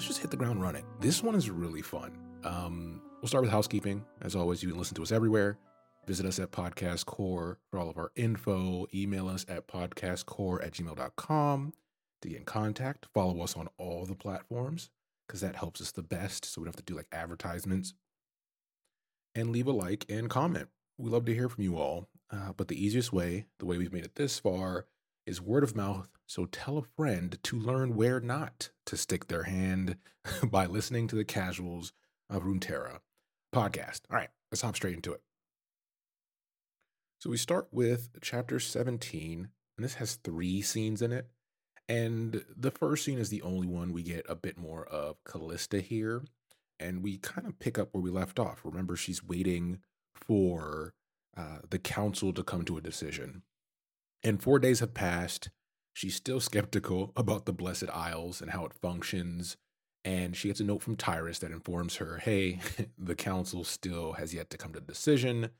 let's just hit the ground running. This one is really fun. Um, we'll start with housekeeping. As always, you can listen to us everywhere. Visit us at Podcast CoR for all of our info. Email us at podcastcor at gmail.com to get in contact. Follow us on all the platforms because that helps us the best. So we don't have to do like advertisements. And leave a like and comment. We love to hear from you all. Uh, but the easiest way, the way we've made it this far, is word of mouth. So tell a friend to learn where not to stick their hand by listening to the casuals of Runeterra podcast. All right, let's hop straight into it. So we start with chapter 17, and this has three scenes in it. And the first scene is the only one we get a bit more of Kalista here. And we kind of pick up where we left off. Remember, she's waiting for uh, the council to come to a decision. And four days have passed. She's still skeptical about the Blessed Isles and how it functions. And she gets a note from Tyrus that informs her hey, the council still has yet to come to a decision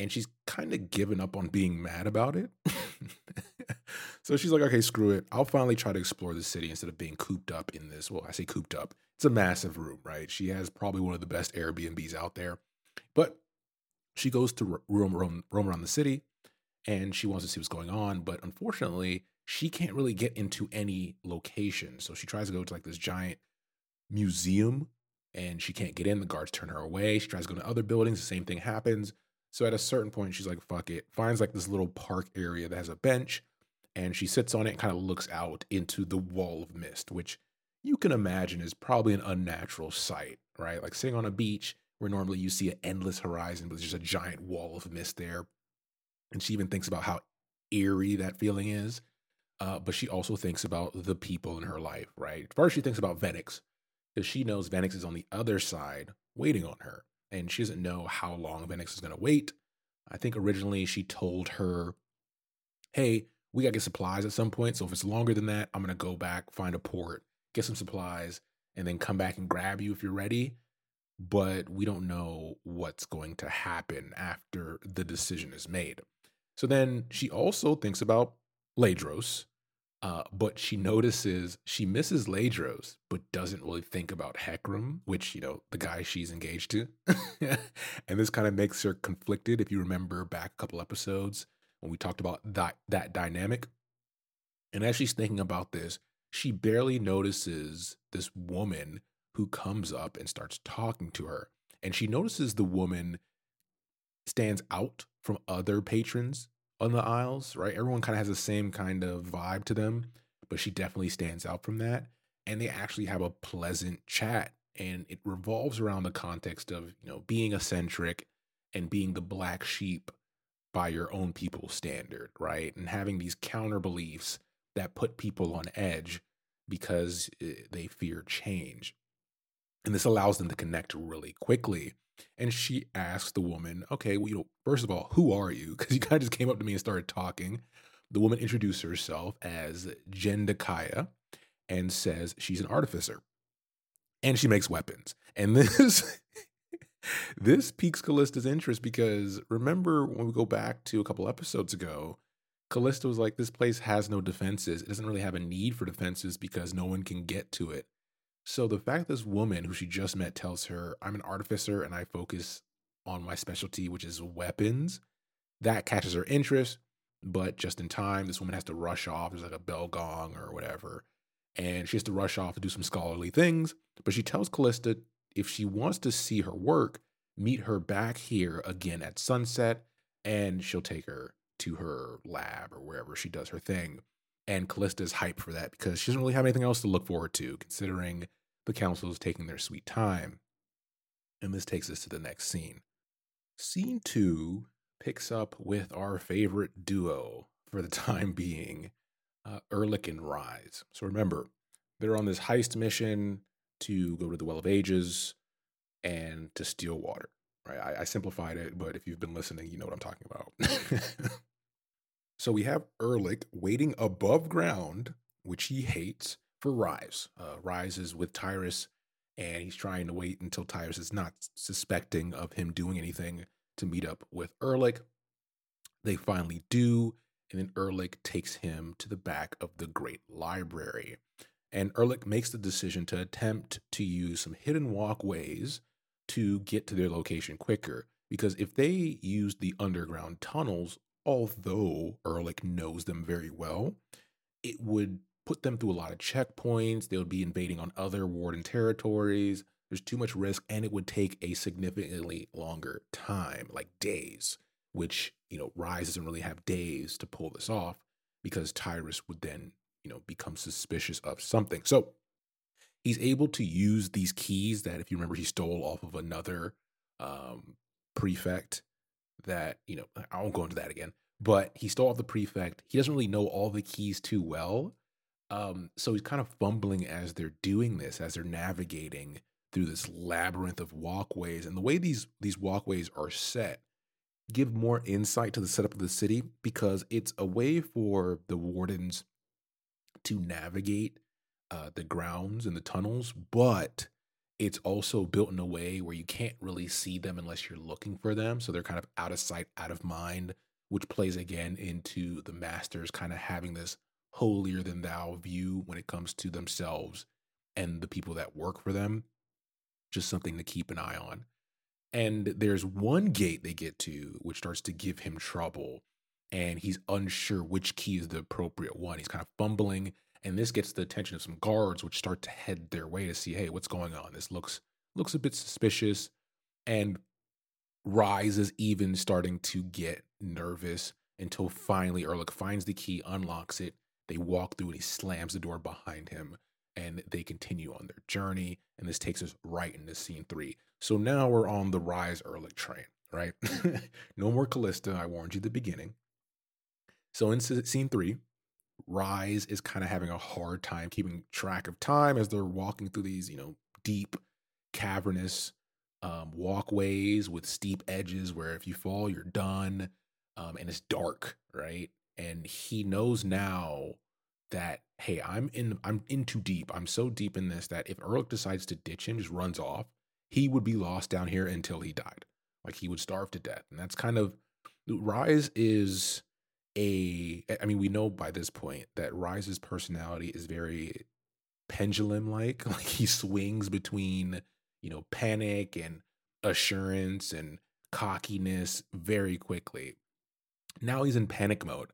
and she's kind of given up on being mad about it. so she's like, okay, screw it. I'll finally try to explore the city instead of being cooped up in this. Well, I say cooped up. It's a massive room, right? She has probably one of the best Airbnbs out there. But she goes to roam, roam, roam around the city and she wants to see what's going on. But unfortunately, she can't really get into any location. So she tries to go to like this giant museum and she can't get in. The guards turn her away. She tries to go to other buildings. The same thing happens. So at a certain point, she's like, fuck it. Finds like this little park area that has a bench and she sits on it and kind of looks out into the wall of mist, which you can imagine is probably an unnatural sight, right? Like sitting on a beach where normally you see an endless horizon, but there's just a giant wall of mist there. And she even thinks about how eerie that feeling is. Uh, but she also thinks about the people in her life, right? First, she thinks about Vennix because she knows Vennix is on the other side waiting on her and she doesn't know how long Vennix is going to wait. I think originally she told her, hey, we got to get supplies at some point. So if it's longer than that, I'm going to go back, find a port, get some supplies, and then come back and grab you if you're ready. But we don't know what's going to happen after the decision is made. So then she also thinks about Ledros, uh, but she notices she misses Ledros, but doesn't really think about Hecarim, which, you know, the guy she's engaged to. and this kind of makes her conflicted. If you remember back a couple episodes when we talked about that, that dynamic. And as she's thinking about this, she barely notices this woman who comes up and starts talking to her. And she notices the woman stands out from other patrons on the Isles, right? Everyone kind of has the same kind of vibe to them, but she definitely stands out from that. And they actually have a pleasant chat, and it revolves around the context of you know being eccentric and being the black sheep by your own people's standard, right? And having these counter beliefs that put people on edge because eh, they fear change. And this allows them to connect really quickly and she asks the woman, okay, well, you know, first of all, who are you? Because you kind of just came up to me and started talking. The woman introduced herself as Jendakaya and says she's an artificer and she makes weapons. And this this piques Kalista's interest because remember when we go back to a couple episodes ago, Kalista was like, this place has no defenses. It doesn't really have a need for defenses because no one can get to it. So the fact that this woman who she just met tells her, I'm an artificer and I focus on my specialty, which is weapons, that catches her interest. But just in time, this woman has to rush off. There's like a bell gong or whatever. And she has to rush off to do some scholarly things. But she tells Kalista if she wants to see her work, meet her back here again at sunset, and she'll take her to her lab or wherever she does her thing. And Kalista is hyped for that because she doesn't really have anything else to look forward to, considering the council is taking their sweet time. And this takes us to the next scene. Scene two picks up with our favorite duo for the time being, uh, Erlich and Ryze. So remember, they're on this heist mission to go to the Well of Ages and to steal water. Right? I, I simplified it, but if you've been listening, you know what I'm talking about. So we have Erlich waiting above ground, which he hates, for Ryze. Uh, Ryze is with Tyrus, and he's trying to wait until Tyrus is not suspecting of him doing anything to meet up with Erlich. They finally do, and then Erlich takes him to the back of the Great Library. And Erlich makes the decision to attempt to use some hidden walkways to get to their location quicker. Because if they use the underground tunnels, although Erlich knows them very well, it would put them through a lot of checkpoints. They would be invading on other warden territories. There's too much risk, and it would take a significantly longer time, like days, which, you know, Ryze doesn't really have days to pull this off because Tyrus would then, you know, become suspicious of something. So he's able to use these keys that, if you remember, he stole off of another um, prefect that, you know, I won't go into that again, but he stole off the prefect. He doesn't really know all the keys too well. Um, so he's kind of fumbling as they're doing this, as they're navigating through this labyrinth of walkways. And the way these these walkways are set give more insight to the setup of the city because it's a way for the wardens to navigate uh, the grounds and the tunnels, but it's also built in a way where you can't really see them unless you're looking for them. So they're kind of out of sight, out of mind, which plays again into the masters kind of having this holier than thou view when it comes to themselves and the people that work for them. Just something to keep an eye on. And there's one gate they get to which starts to give him trouble. And he's unsure which key is the appropriate one. He's kind of fumbling. And this gets the attention of some guards, which start to head their way to see, hey, what's going on? This looks looks a bit suspicious. And Ryze is even starting to get nervous until finally Erlich finds the key, unlocks it, they walk through and he slams the door behind him and they continue on their journey. And this takes us right into scene three. So now we're on the Ryze Erlich train, right? no more Kalista. I warned you at the beginning. So in scene three, Ryze is kind of having a hard time keeping track of time as they're walking through these, you know, deep, cavernous um, walkways with steep edges where if you fall, you're done. Um, and it's dark, right? and he knows now that hey i'm in i'm in too deep i'm so deep in this that if Erlich decides to ditch him just runs off he would be lost down here until he died like he would starve to death and that's kind of Ryze is a i mean we know by this point that Ryze's personality is very pendulum like like he swings between you know panic and assurance and cockiness very quickly now he's in panic mode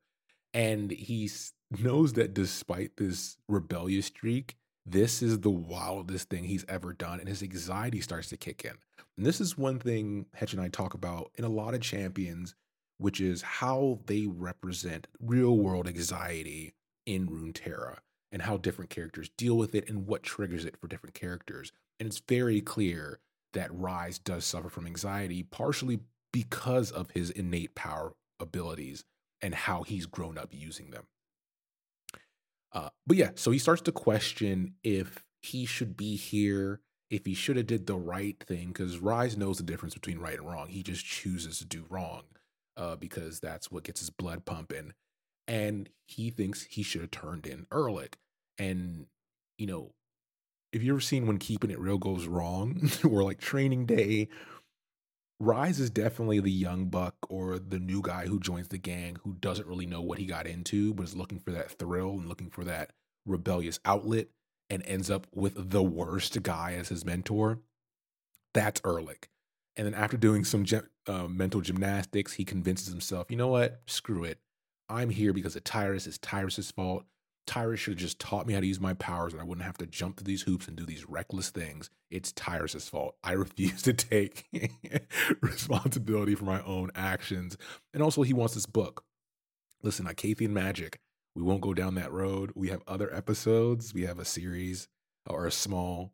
and he knows that despite this rebellious streak, this is the wildest thing he's ever done, and his anxiety starts to kick in. And this is one thing Hetch and I talk about in a lot of champions, which is how they represent real world anxiety in Runeterra and how different characters deal with it and what triggers it for different characters. And it's very clear that Ryze does suffer from anxiety, partially because of his innate power abilities and how he's grown up using them. Uh, but yeah, so he starts to question if he should be here, if he should have did the right thing, because Ryze knows the difference between right and wrong. He just chooses to do wrong uh, because that's what gets his blood pumping, and he thinks he should have turned in Erlich. And you know, if you ever seen when keeping it real goes wrong, or like training day, Ryze is definitely the young buck or the new guy who joins the gang who doesn't really know what he got into, but is looking for that thrill and looking for that rebellious outlet and ends up with the worst guy as his mentor. That's Erlich. And then after doing some uh, mental gymnastics, he convinces himself, you know what? Screw it. I'm here because of Tyrus. It's Tyrus's fault. Tyrus should have just taught me how to use my powers and I wouldn't have to jump through these hoops and do these reckless things. It's Tyrus's fault. I refuse to take responsibility for my own actions. And also, he wants this book. Listen, Icathian magic. We won't go down that road. We have other episodes. We have a series or a small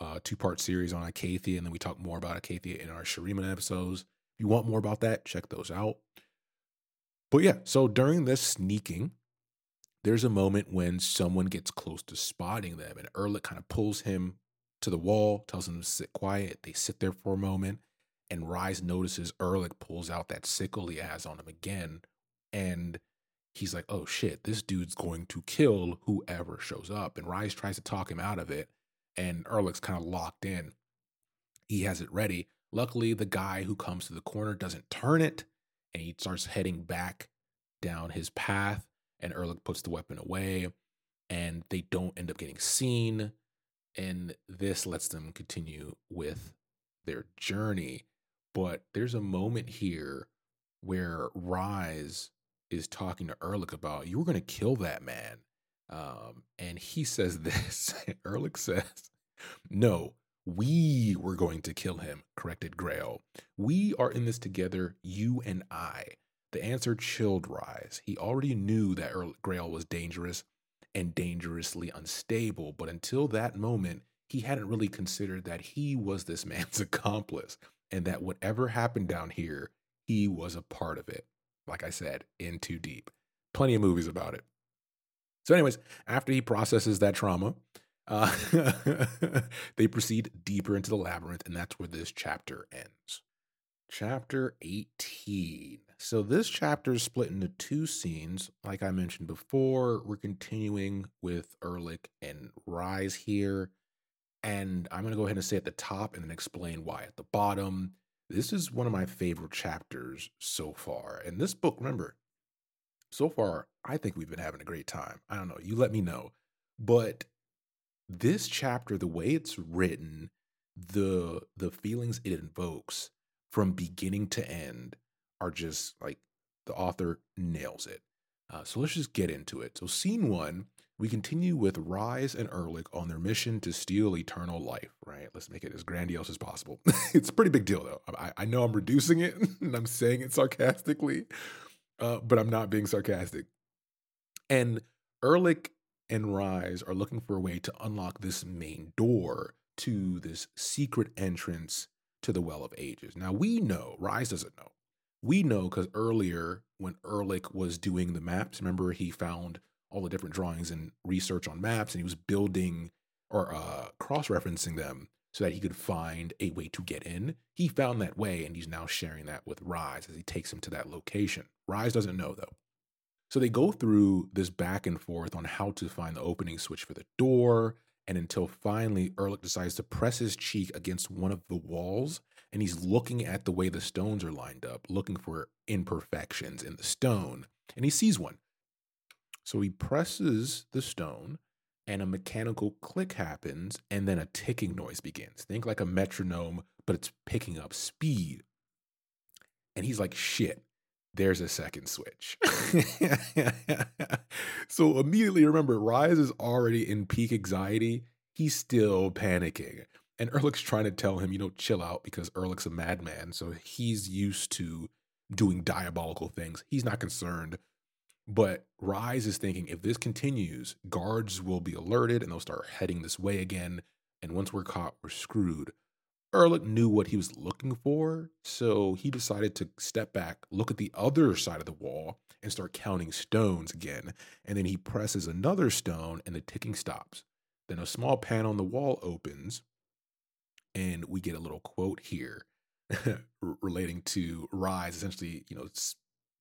uh, two part series on Icathia, and then we talk more about Icathia in our Shuriman episodes. If you want more about that, check those out. But yeah, so during this sneaking, there's a moment when someone gets close to spotting them, and Erlich kind of pulls him to the wall, tells him to sit quiet. They sit there for a moment, and Ryze notices Erlich pulls out that sickle he has on him again, and he's like, "Oh shit, this dude's going to kill whoever shows up." And Ryze tries to talk him out of it, and Erlich's kind of locked in. He has it ready. Luckily, the guy who comes to the corner doesn't turn it, and he starts heading back down his path. And Erlich puts the weapon away, and they don't end up getting seen. And this lets them continue with their journey. But there's a moment here where Ryze is talking to Erlich about you were going to kill that man. Um, and he says this. Erlich says, No, we were going to kill him, corrected Grael. We are in this together, you and I. The answer chilled Ryze. He already knew that Earl- Grael was dangerous and dangerously unstable, but until that moment, he hadn't really considered that he was this man's accomplice and that whatever happened down here, he was a part of it. Like I said, in too deep. Plenty of movies about it. So, anyways, after he processes that trauma, uh, they proceed deeper into the labyrinth, and that's where this chapter ends. Chapter 18. So, this chapter is split into two scenes. Like I mentioned before, we're continuing with Erlich and Ryze here. And I'm going to go ahead and say at the top and then explain why at the bottom. This is one of my favorite chapters so far. And this book, remember, so far, I think we've been having a great time. I don't know. You let me know. But this chapter, the way it's written, the the feelings it invokes from beginning to end are just like the author nails it. Uh, so let's just get into it. So scene one, we continue with Ryze and Erlich on their mission to steal eternal life. Right? Let's make it as grandiose as possible. it's a pretty big deal, though. I, I know I'm reducing it and I'm saying it sarcastically, uh, but I'm not being sarcastic. And Erlich and Ryze are looking for a way to unlock this main door to this secret entrance to the Well of Ages. Now we know, Ryze doesn't know. We know because earlier when Erlich was doing the maps, remember he found all the different drawings and research on maps and he was building or uh, cross-referencing them so that he could find a way to get in. He found that way and he's now sharing that with Ryze as he takes him to that location. Ryze doesn't know though. So they go through this back and forth on how to find the opening switch for the door. And until finally Erlich decides to press his cheek against one of the walls and he's looking at the way the stones are lined up, looking for imperfections in the stone. And he sees one. So he presses the stone and a mechanical click happens and then a ticking noise begins. Think like a metronome, but it's picking up speed. And he's like, shit, there's a second switch. so immediately remember, Ryze is already in peak anxiety. He's still panicking. And Erlich's trying to tell him, you know, chill out because Erlich's a madman. So he's used to doing diabolical things. He's not concerned. But Ryze is thinking if this continues, guards will be alerted and they'll start heading this way again. And once we're caught, we're screwed. Erlich knew what he was looking for, so he decided to step back, look at the other side of the wall, and start counting stones again. And then he presses another stone, and the ticking stops. Then a small panel on the wall opens, and we get a little quote here relating to Ryze, essentially, you know,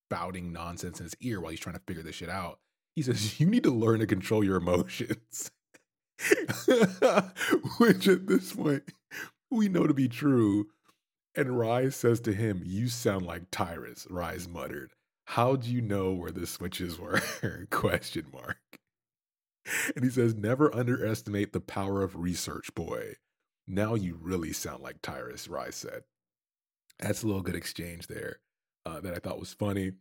spouting nonsense in his ear while he's trying to figure this shit out. He says, You need to learn to control your emotions. Which at this point we know to be true. And Ryze says to him, You sound like Tyrus, Ryze muttered. How do you know where the switches were? Question mark. And he says, Never underestimate the power of research, boy. Now you really sound like Tyrus, Ryze said. That's a little good exchange there uh, that I thought was funny.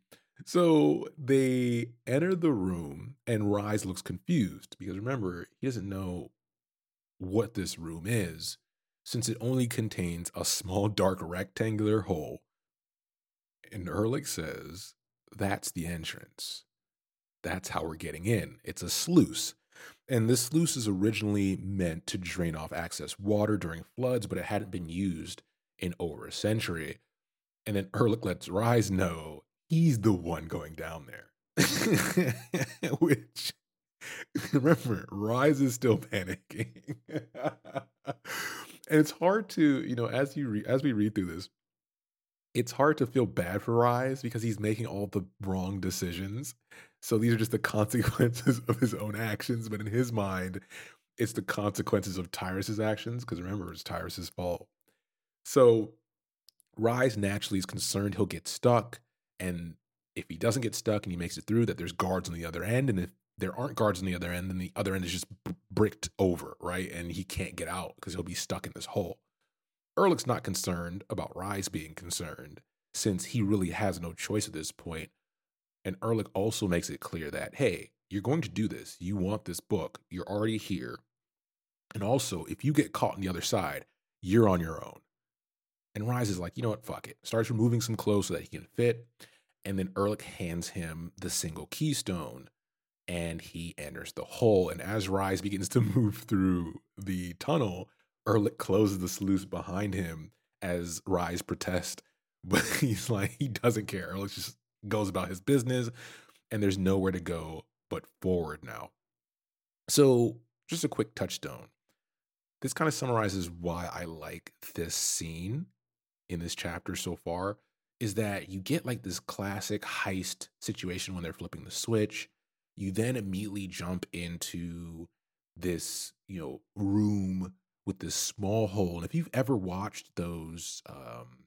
So they enter the room, and Ryze looks confused because remember, he doesn't know what this room is since it only contains a small dark rectangular hole. And Erlich says, that's the entrance. That's how we're getting in. It's a sluice. And this sluice is originally meant to drain off excess water during floods, but it hadn't been used in over a century. And then Erlich lets Ryze know he's the one going down there. Which, remember, Ryze is still panicking and it's hard to you know as you re- as we read through this it's hard to feel bad for Rise because he's making all the wrong decisions. So these are just the consequences of his own actions. But in his mind, it's the consequences of Tyrus's actions. Because remember, it's Tyrus's fault. So Ryze naturally is concerned he'll get stuck. And if he doesn't get stuck and he makes it through, that there's guards on the other end. And if there aren't guards on the other end, then the other end is just bricked over, right? And he can't get out because he'll be stuck in this hole. Erlic's not concerned about Ryze being concerned since he really has no choice at this point. And Erlich also makes it clear that, hey, you're going to do this. You want this book. You're already here. And also, if you get caught on the other side, you're on your own. And Ryze is like, you know what? Fuck it. Starts removing some clothes so that he can fit. And then Erlich hands him the single keystone and he enters the hole. And as Ryze begins to move through the tunnel, Erlich closes the sluice behind him as Ryze protests. But he's like, he doesn't care. Erlich just goes about his business, and there's nowhere to go but forward now. So, just a quick touchstone. This kind of summarizes why I like this scene in this chapter so far is that you get like this classic heist situation when they're flipping the switch. You then immediately jump into this you know room with this small hole. And if you've ever watched those um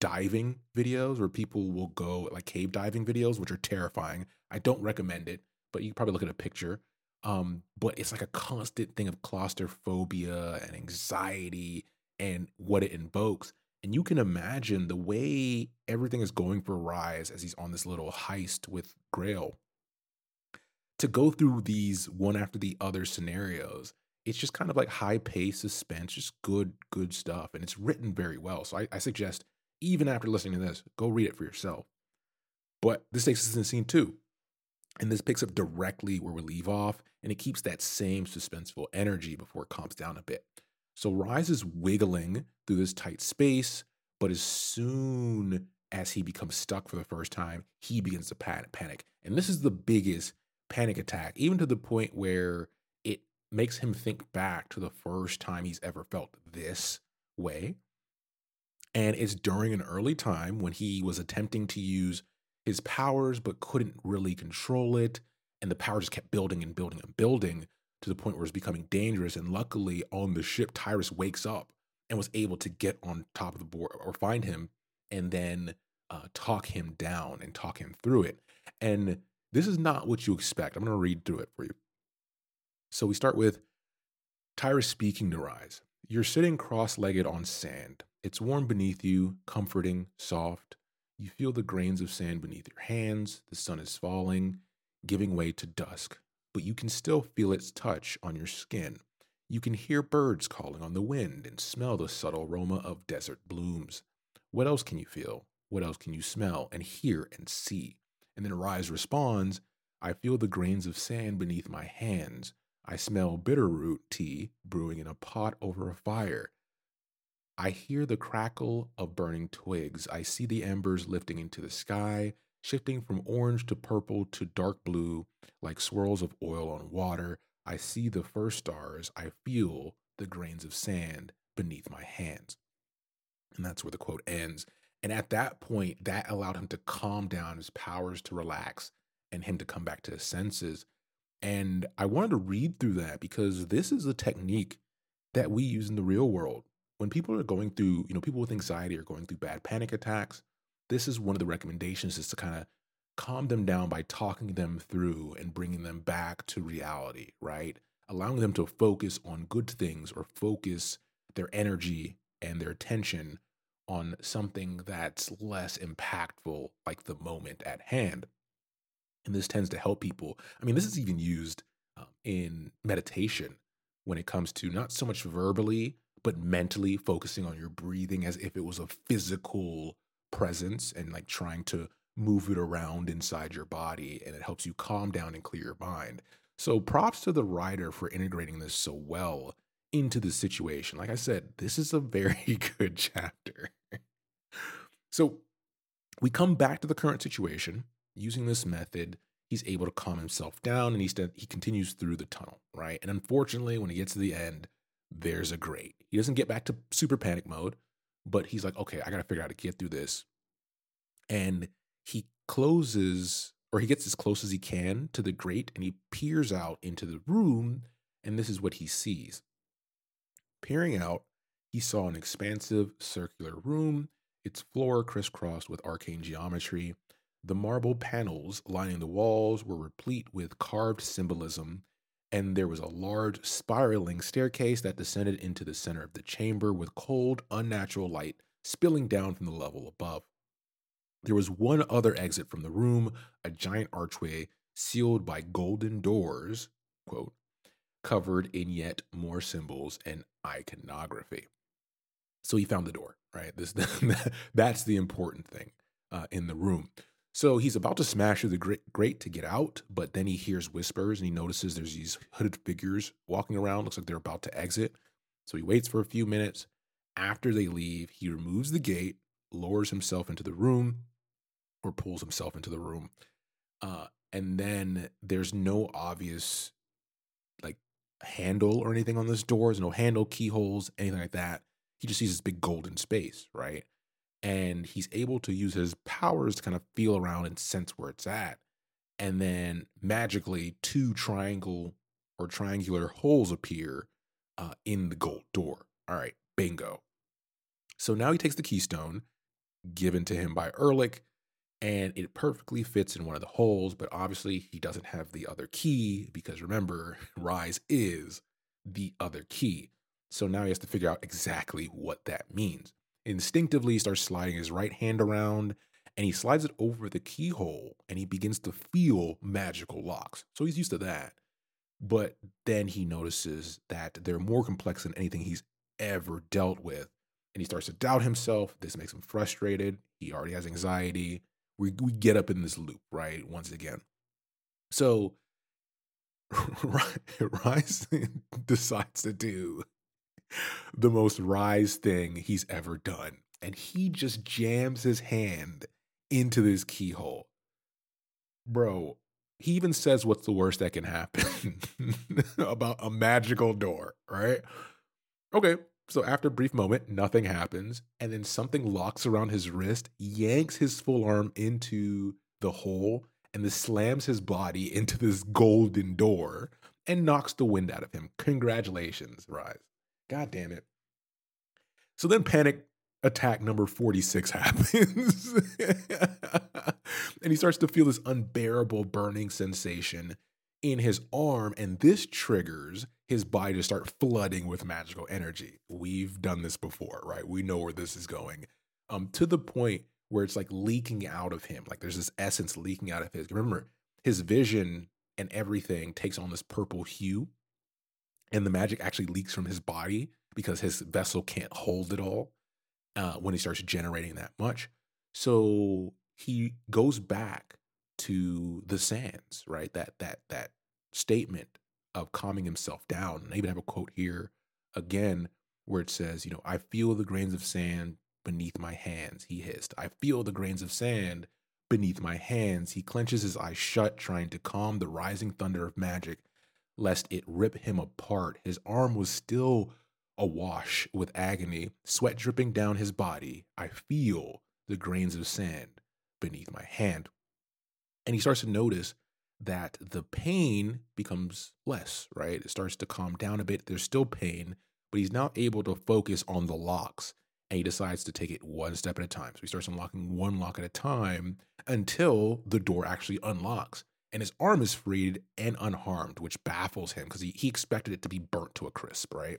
diving videos where people will go like cave diving videos which are terrifying i don't recommend it but you probably look at a picture. Um but it's like a constant thing of claustrophobia and anxiety and what it invokes and you can imagine the way everything is going for Ryze as he's on this little heist with Grael. To go through these one after the other scenarios it's just kind of like high pace suspense just good good stuff and it's written very well. So I, I, suggest even after listening to this go read it for yourself. But this takes us in scene two and this picks up directly where we leave off and it keeps that same suspenseful energy before it calms down a bit so Ryze is wiggling through this tight space but as soon as he becomes stuck for the first time he begins to panic and this is the biggest panic attack, even to the point where it makes him think back to the first time he's ever felt this way. And it's during an early time when he was attempting to use his powers but couldn't really control it. And the power just kept building and building and building to the point where it's becoming dangerous. And luckily, on the ship, Tyrus wakes up and was able to get on top of the board or find him and then uh, talk him down and talk him through it. And this is not what you expect. I'm going to read through it for you. So we start with Tyrus speaking to Ryze. You're sitting cross legged on sand. It's warm beneath you, comforting, soft. You feel the grains of sand beneath your hands. The sun is falling, giving way to dusk, but you can still feel its touch on your skin. You can hear birds calling on the wind and smell the subtle aroma of desert blooms. What else can you feel? What else can you smell and hear and see? And then Ryze responds, I feel the grains of sand beneath my hands. I smell bitterroot tea brewing in a pot over a fire. I hear the crackle of burning twigs. I see the embers lifting into the sky, shifting from orange to purple to dark blue, like swirls of oil on water. I see the first stars. I feel the grains of sand beneath my hands. And that's where the quote ends. And at that point, that allowed him to calm down his powers to relax and him to come back to his senses. And I wanted to read through that because this is a technique that we use in the real world. When people are going through, you know, people with anxiety are going through bad panic attacks, this is one of the recommendations is to kind of calm them down by talking them through and bringing them back to reality, right? Allowing them to focus on good things or focus their energy and their attention on something that's less impactful, like the moment at hand. And this tends to help people. I mean, this is even used um, in meditation when it comes to not so much verbally, but mentally focusing on your breathing as if it was a physical presence and like trying to move it around inside your body. And it helps you calm down and clear your mind. So props to the writer for integrating this so well into the situation. Like I said, this is a very good chapter. so we come back to the current situation. Using this method, he's able to calm himself down and he, st- he continues through the tunnel, right? And unfortunately, when he gets to the end, there's a grate. He doesn't get back to super panic mode, but he's like, okay, I got to figure out how to get through this. And he closes or he gets as close as he can to the grate and he peers out into the room. And this is what he sees. Peering out, he saw an expansive circular room its floor crisscrossed with arcane geometry. The marble panels lining the walls were replete with carved symbolism, and there was a large spiraling staircase that descended into the center of the chamber with cold, unnatural light spilling down from the level above. There was one other exit from the room, a giant archway sealed by golden doors, quote, covered in yet more symbols and iconography. So he found the door, right? This that's the important thing uh, in the room. So he's about to smash through the grate, to get out, but then he hears whispers and he notices there's these hooded figures walking around. Looks like they're about to exit. So he waits for a few minutes. After they leave, he removes the gate, lowers himself into the room, or pulls himself into the room. Uh, and then there's no obvious like handle or anything on this door. There's no handle, keyholes, anything like that. He just sees this big golden space, right? And he's able to use his powers to kind of feel around and sense where it's at. And then magically, two triangle or triangular holes appear uh, in the gold door. All right, bingo. So now he takes the keystone given to him by Ehrlich and it perfectly fits in one of the holes, but obviously he doesn't have the other key because remember, Ryze is the other key. So now he has to figure out exactly what that means. Instinctively, starts sliding his right hand around and he slides it over the keyhole and he begins to feel magical locks. So he's used to that. But then he notices that they're more complex than anything he's ever dealt with. And he starts to doubt himself. This makes him frustrated. He already has anxiety we we get up in this loop, right? Once again. So Ryze decides to do the most Ryze thing he's ever done. And he just jams his hand into this keyhole. Bro, he even says what's the worst that can happen about a magical door, right? Okay, so after a brief moment, nothing happens, and then something locks around his wrist, yanks his full arm into the hole, and then slams his body into this golden door and knocks the wind out of him. Congratulations, Ryze. God damn it. So then panic attack number 46 happens. and he starts to feel this unbearable burning sensation in his arm, and this triggers his body to start flooding with magical energy. We've done this before, right? We know where this is going. Um, to the point where it's like leaking out of him, like there's this essence leaking out of his. Remember, his vision and everything takes on this purple hue, and the magic actually leaks from his body because his vessel can't hold it all uh, when he starts generating that much. So he goes back to the sands, right? That that that statement of calming himself down. And I even have a quote here again where it says, you know, I feel the grains of sand beneath my hands, he hissed. I feel the grains of sand beneath my hands. He clenches his eyes shut, trying to calm the rising thunder of magic, lest it rip him apart. His arm was still awash with agony, sweat dripping down his body. I feel the grains of sand beneath my hand and he starts to notice that the pain becomes less, right? It starts to calm down a bit. There's still pain, but he's now able to focus on the locks and he decides to take it one step at a time. So he starts unlocking one lock at a time until the door actually unlocks and his arm is freed and unharmed, which baffles him because he, he expected it to be burnt to a crisp, right?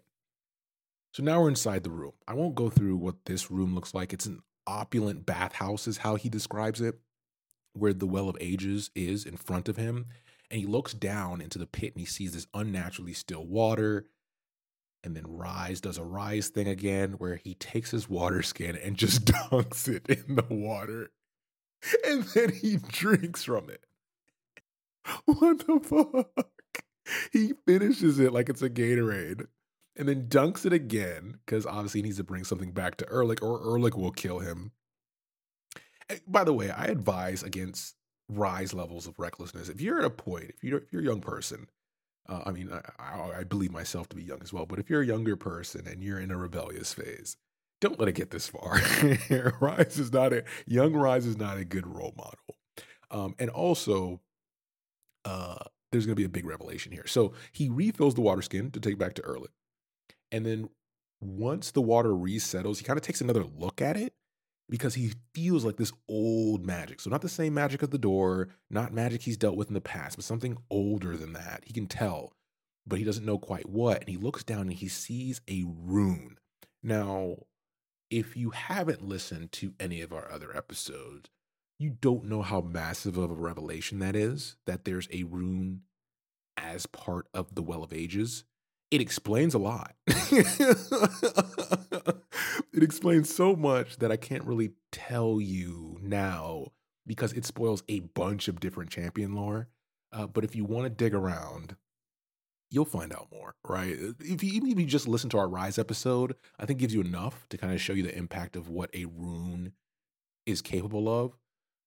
So now we're inside the room. I won't go through what this room looks like. It's an opulent bathhouse, is how he describes it where the well of ages is in front of him and he looks down into the pit and he sees this unnaturally still water and then Ryze does a Ryze thing again where he takes his water skin and just dunks it in the water and then he drinks from it what the fuck he finishes it like it's a gatorade and then dunks it again because obviously he needs to bring something back to Ehrlich or Ehrlich will kill him Eh, by the way, I advise against Ryze levels of recklessness. If you're at a point, if you're if you're a young person, uh, I mean, I, I, believe myself to be young as well. But if you're a younger person and you're in a rebellious phase, don't let it get this far. Ryze is not a young. Ryze is not a good role model. Um, and also, uh, there's going to be a big revelation here. So he refills the water skin to take back to Ehrlich, and then once the water resettles, he kind of takes another look at it because he feels like this old magic. So, not the same magic of the door, not magic he's dealt with in the past, but something older than that. He can tell, but he doesn't know quite what. And he looks down and he sees a rune. Now, if you haven't listened to any of our other episodes, you don't know how massive of a revelation that is that there's a rune as part of the Well of Ages. It explains a lot. it explains so much that I can't really tell you now because it spoils a bunch of different champion lore. Uh, but if you want to dig around, you'll find out more, right? If you, even if you just listen to our Ryze episode, I think gives you enough to kind of show you the impact of what a rune is capable of.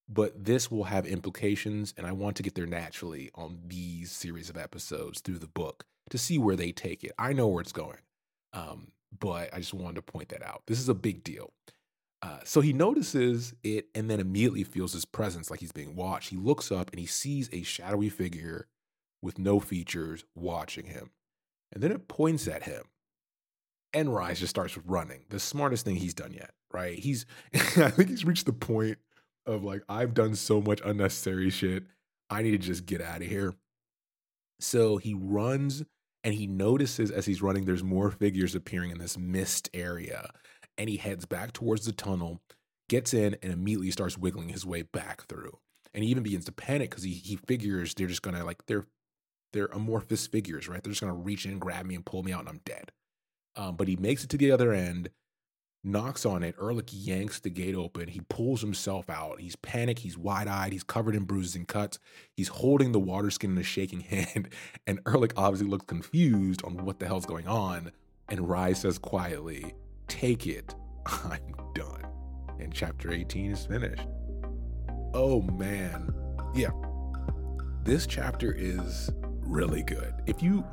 But this will have implications, and I want to get there naturally on these series of episodes through the book to see where they take it. I know where it's going. Um, but I just wanted to point that out. This is a big deal. Uh, so he notices it and then immediately feels his presence like he's being watched. He looks up and he sees a shadowy figure with no features watching him. And then it points at him. And Ryze just starts running. The smartest thing he's done yet, right? He's, I think he's reached the point of like, I've done so much unnecessary shit. I need to just get out of here. So he runs and he notices as he's running there's more figures appearing in this mist area and he heads back towards the tunnel gets in and immediately starts wiggling his way back through and he even begins to panic because he, he figures they're just gonna like they're they're amorphous figures right they're just gonna reach in grab me and pull me out and i'm dead um, but he makes it to the other end knocks on it. Erlich yanks the gate open. He pulls himself out. He's panicked. He's wide eyed. He's covered in bruises and cuts. He's holding the water skin in a shaking hand. And Erlich obviously looks confused on what the hell's going on. And Ryze says quietly, Take it. I'm done. And chapter 18 is finished. Oh man. Yeah. This chapter is really good. If you,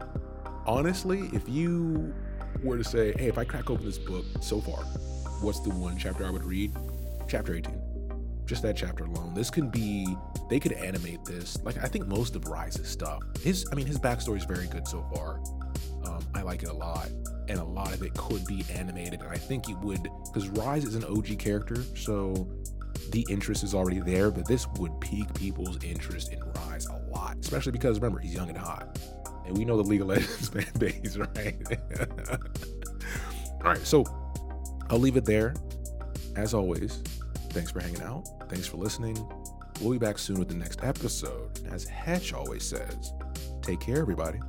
honestly, if you were to say, hey, if I crack open this book so far, what's the one chapter I would read? Chapter 18. Just that chapter alone. This can be, they could animate this. Like, I think most of Ryze's stuff, his, I mean, his backstory is very good so far. Um, I like it a lot. And a lot of it could be animated. And I think it would, because Ryze is an OG character. So the interest is already there. But this would pique people's interest in Ryze a lot. Especially because, remember, he's young and hot and we know the League of Legends fan base, right? All right, so I'll leave it there. As always, thanks for hanging out. Thanks for listening. We'll be back soon with the next episode. As Hatch always says, take care, everybody.